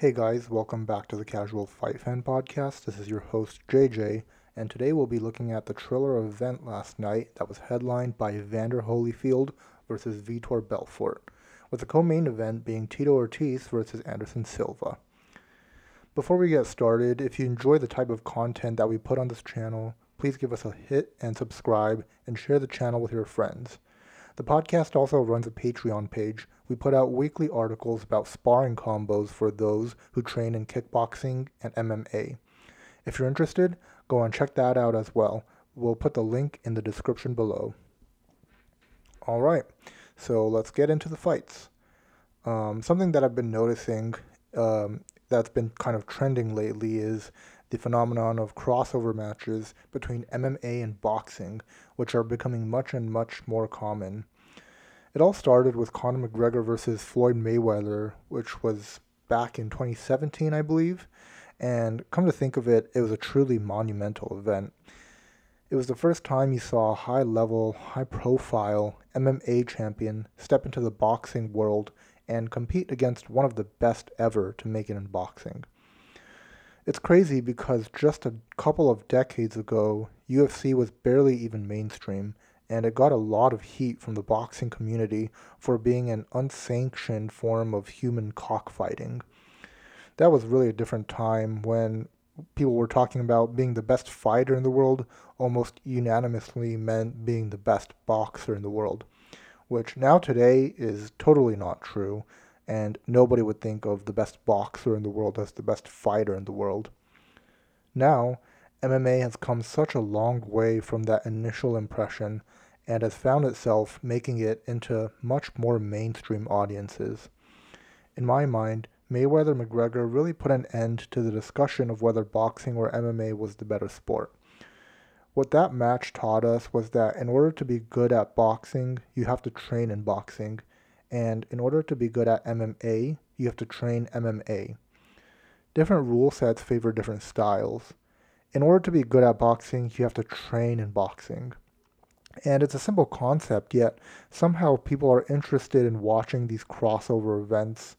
Hey guys, welcome back to the Casual Fight Fan Podcast. This is your host JJ, and today we'll be looking at the Triller event last night that was headlined by Evander Holyfield versus Vitor Belfort, with the co-main event being Tito Ortiz versus Anderson Silva. Before we get started, if you enjoy the type of content that we put on this channel, please give us a hit and subscribe and share the channel with your friends. The podcast also runs a Patreon page. We put out weekly articles about sparring combos for those who train in kickboxing and MMA. If you're interested, go and check that out as well. We'll put the link in the description below. All right, so let's get into the fights. Um, something that I've been noticing um, that's been kind of trending lately is the phenomenon of crossover matches between MMA and boxing, which are becoming much and much more common. It all started with Conor McGregor versus Floyd Mayweather, which was back in 2017, I believe. And come to think of it, it was a truly monumental event. It was the first time you saw a high level, high profile MMA champion step into the boxing world and compete against one of the best ever to make it in boxing. It's crazy because just a couple of decades ago, UFC was barely even mainstream, and it got a lot of heat from the boxing community for being an unsanctioned form of human cockfighting. That was really a different time when people were talking about being the best fighter in the world almost unanimously meant being the best boxer in the world, which now today is totally not true and nobody would think of the best boxer in the world as the best fighter in the world. Now, MMA has come such a long way from that initial impression and has found itself making it into much more mainstream audiences. In my mind, Mayweather McGregor really put an end to the discussion of whether boxing or MMA was the better sport. What that match taught us was that in order to be good at boxing, you have to train in boxing, and in order to be good at MMA, you have to train MMA. Different rule sets favor different styles. In order to be good at boxing, you have to train in boxing. And it's a simple concept, yet somehow people are interested in watching these crossover events.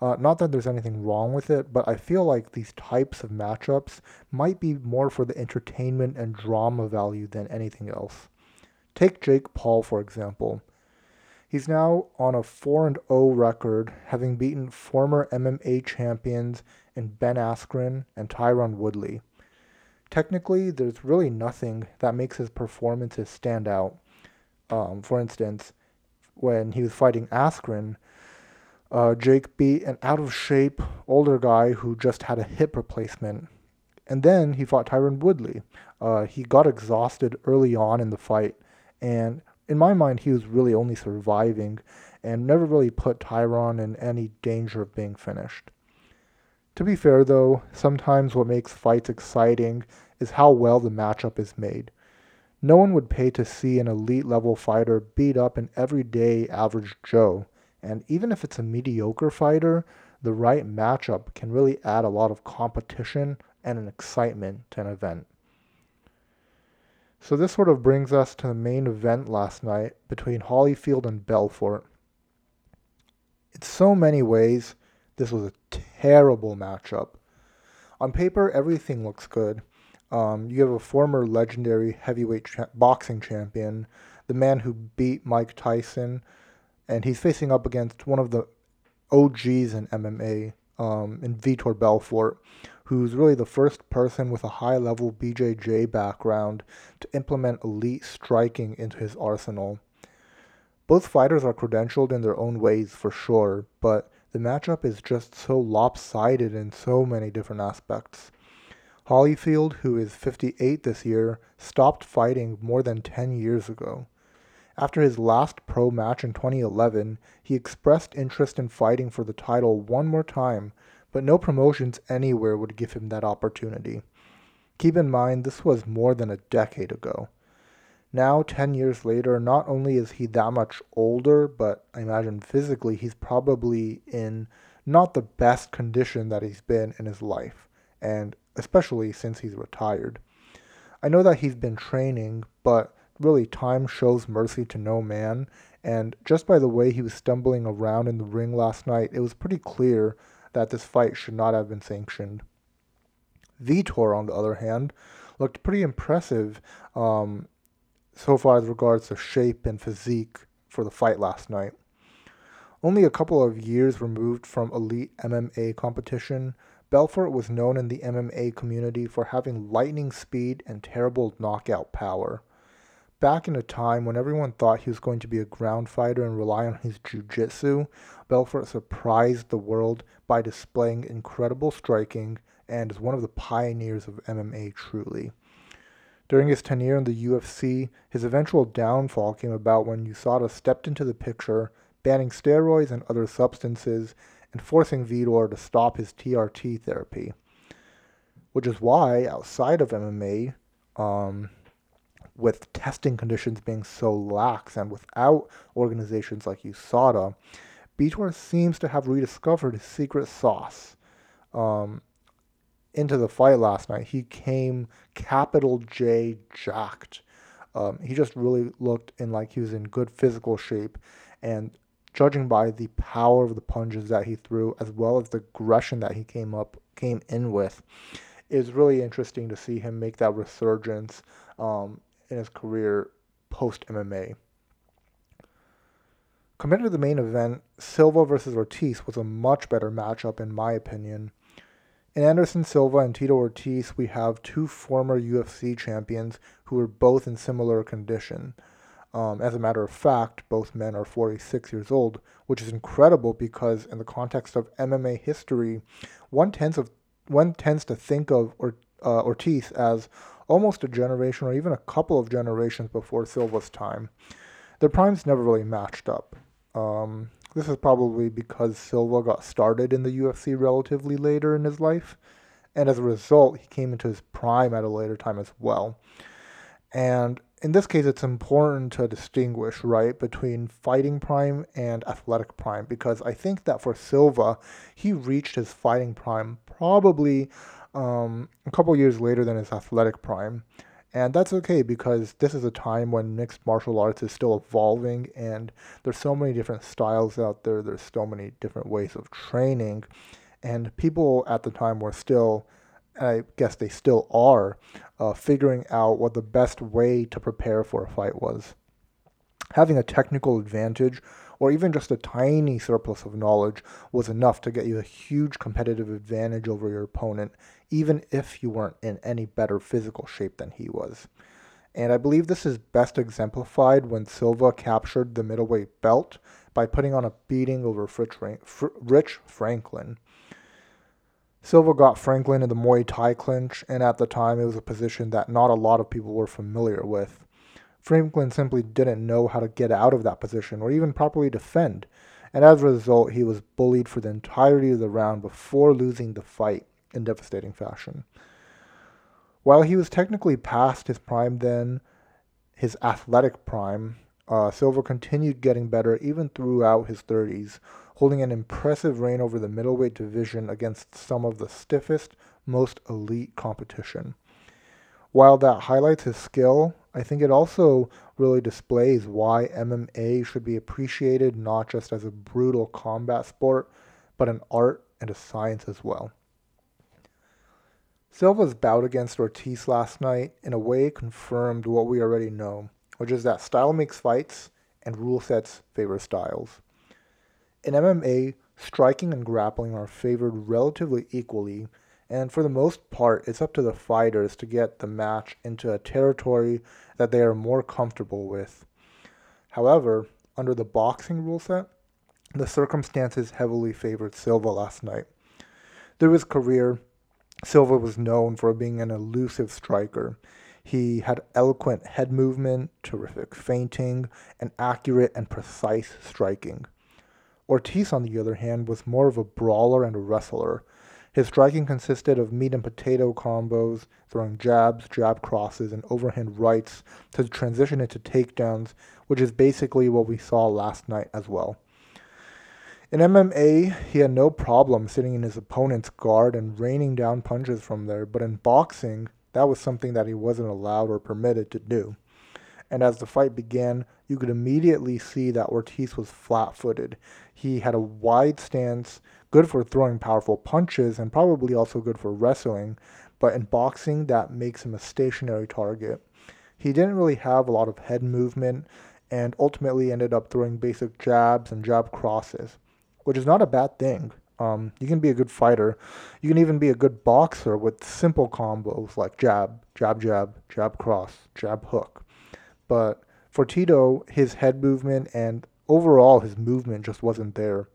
Uh, not that there's anything wrong with it, but I feel like these types of matchups might be more for the entertainment and drama value than anything else. Take Jake Paul, for example. He's now on a 4 0 record, having beaten former MMA champions in Ben Askren and Tyron Woodley. Technically, there's really nothing that makes his performances stand out. Um, for instance, when he was fighting Askren, uh, Jake beat an out of shape older guy who just had a hip replacement. And then he fought Tyron Woodley. Uh, he got exhausted early on in the fight, and in my mind, he was really only surviving and never really put Tyron in any danger of being finished. To be fair, though, sometimes what makes fights exciting is how well the matchup is made. No one would pay to see an elite level fighter beat up an everyday average Joe, and even if it's a mediocre fighter, the right matchup can really add a lot of competition and an excitement to an event. So this sort of brings us to the main event last night between Holyfield and Belfort. In so many ways, this was a terrible matchup. On paper, everything looks good. Um, you have a former legendary heavyweight cha- boxing champion, the man who beat Mike Tyson, and he's facing up against one of the OGs in MMA, um, in Vitor Belfort, who's really the first person with a high level BJJ background to implement elite striking into his arsenal. Both fighters are credentialed in their own ways for sure, but the matchup is just so lopsided in so many different aspects. Holyfield, who is 58 this year, stopped fighting more than 10 years ago. After his last pro match in 2011, he expressed interest in fighting for the title one more time but no promotions anywhere would give him that opportunity. Keep in mind, this was more than a decade ago. Now, 10 years later, not only is he that much older, but I imagine physically he's probably in not the best condition that he's been in his life, and especially since he's retired. I know that he's been training, but really time shows mercy to no man, and just by the way he was stumbling around in the ring last night, it was pretty clear that this fight should not have been sanctioned. Vitor, on the other hand, looked pretty impressive um, so far as regards to shape and physique for the fight last night. Only a couple of years removed from elite MMA competition, Belfort was known in the MMA community for having lightning speed and terrible knockout power. Back in a time when everyone thought he was going to be a ground fighter and rely on his jiu-jitsu, Belfort surprised the world by displaying incredible striking and is one of the pioneers of MMA truly. During his tenure in the UFC, his eventual downfall came about when USADA stepped into the picture, banning steroids and other substances, and forcing Vitor to stop his TRT therapy. Which is why, outside of MMA, um, with testing conditions being so lax and without organizations like USADA, Vitor seems to have rediscovered his secret sauce. Um, into the fight last night, he came capital J jacked. Um, he just really looked in like he was in good physical shape, and judging by the power of the punches that he threw, as well as the aggression that he came up came in with, is really interesting to see him make that resurgence um, in his career post MMA. Compared to the main event, Silva versus Ortiz was a much better matchup in my opinion. In Anderson Silva and Tito Ortiz, we have two former UFC champions who are both in similar condition. Um, as a matter of fact, both men are 46 years old, which is incredible because, in the context of MMA history, one tends, of, one tends to think of or, uh, Ortiz as almost a generation or even a couple of generations before Silva's time. Their primes never really matched up. Um, this is probably because Silva got started in the UFC relatively later in his life, and as a result, he came into his prime at a later time as well. And in this case, it's important to distinguish, right, between fighting prime and athletic prime, because I think that for Silva, he reached his fighting prime probably um, a couple years later than his athletic prime. And that's okay because this is a time when mixed martial arts is still evolving and there's so many different styles out there, there's so many different ways of training. And people at the time were still, I guess they still are, uh, figuring out what the best way to prepare for a fight was. Having a technical advantage or even just a tiny surplus of knowledge was enough to get you a huge competitive advantage over your opponent, even if you weren't in any better physical shape than he was. And I believe this is best exemplified when Silva captured the middleweight belt by putting on a beating over Rich Franklin. Silva got Franklin in the Muay Thai clinch, and at the time it was a position that not a lot of people were familiar with. Franklin simply didn't know how to get out of that position or even properly defend, and as a result, he was bullied for the entirety of the round before losing the fight in devastating fashion. While he was technically past his prime then, his athletic prime, uh, Silva continued getting better even throughout his 30s, holding an impressive reign over the middleweight division against some of the stiffest, most elite competition. While that highlights his skill, I think it also really displays why MMA should be appreciated not just as a brutal combat sport, but an art and a science as well. Silva's bout against Ortiz last night, in a way, confirmed what we already know, which is that style makes fights and rule sets favor styles. In MMA, striking and grappling are favored relatively equally, and for the most part, it's up to the fighters to get the match into a territory that they are more comfortable with. However, under the boxing rule set, the circumstances heavily favored Silva last night. Through his career, Silva was known for being an elusive striker. He had eloquent head movement, terrific feinting, and accurate and precise striking. Ortiz, on the other hand, was more of a brawler and a wrestler. His striking consisted of meat and potato combos, throwing jabs, jab crosses, and overhand rights to transition into takedowns, which is basically what we saw last night as well. In MMA, he had no problem sitting in his opponent's guard and raining down punches from there, but in boxing, that was something that he wasn't allowed or permitted to do. And as the fight began, you could immediately see that Ortiz was flat footed. He had a wide stance, good for throwing powerful punches and probably also good for wrestling, but in boxing, that makes him a stationary target. He didn't really have a lot of head movement and ultimately ended up throwing basic jabs and jab crosses, which is not a bad thing. Um, you can be a good fighter. You can even be a good boxer with simple combos like jab, jab, jab, jab, cross, jab, hook. But for Tito, his head movement and overall his movement just wasn't there.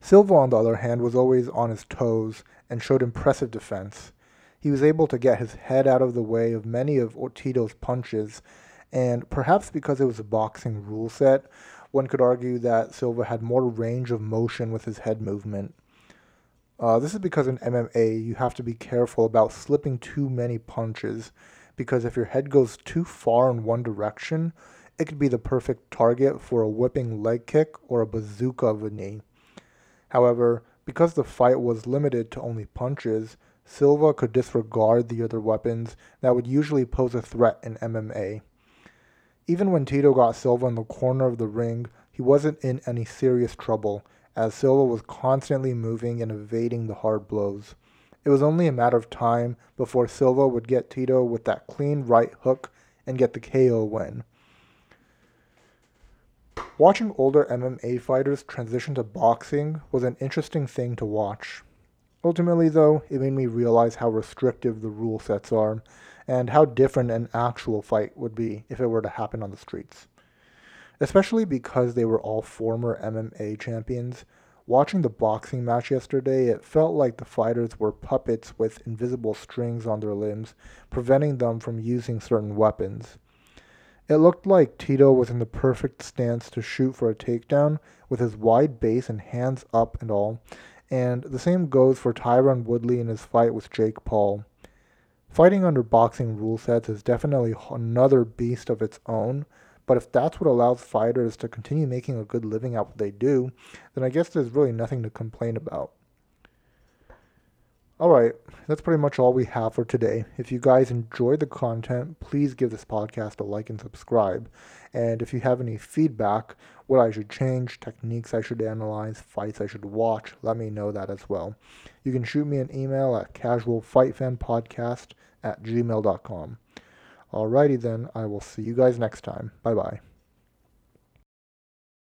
Silva, on the other hand, was always on his toes and showed impressive defense. He was able to get his head out of the way of many of Tito's punches, and perhaps because it was a boxing rule set, one could argue that Silva had more range of motion with his head movement. Uh, this is because in MMA you have to be careful about slipping too many punches, because if your head goes too far in one direction, it could be the perfect target for a whipping leg kick or a bazooka of a knee. However, because the fight was limited to only punches, Silva could disregard the other weapons that would usually pose a threat in MMA. Even when Tito got Silva in the corner of the ring, he wasn't in any serious trouble, as Silva was constantly moving and evading the hard blows. It was only a matter of time before Silva would get Tito with that clean right hook and get the KO win. Watching older MMA fighters transition to boxing was an interesting thing to watch. Ultimately, though, it made me realize how restrictive the rule sets are and how different an actual fight would be if it were to happen on the streets. Especially because they were all former MMA champions, watching the boxing match yesterday, it felt like the fighters were puppets with invisible strings on their limbs, preventing them from using certain weapons. It looked like Tito was in the perfect stance to shoot for a takedown with his wide base and hands up and all, and the same goes for Tyron Woodley in his fight with Jake Paul. Fighting under boxing rule sets is definitely another beast of its own, but if that's what allows fighters to continue making a good living at what they do, then I guess there's really nothing to complain about. Alright, that's pretty much all we have for today. If you guys enjoyed the content, please give this podcast a like and subscribe. And if you have any feedback, what I should change, techniques I should analyze, fights I should watch, let me know that as well. You can shoot me an email at casualfightfanpodcast at gmail.com. Alrighty then, I will see you guys next time. Bye bye.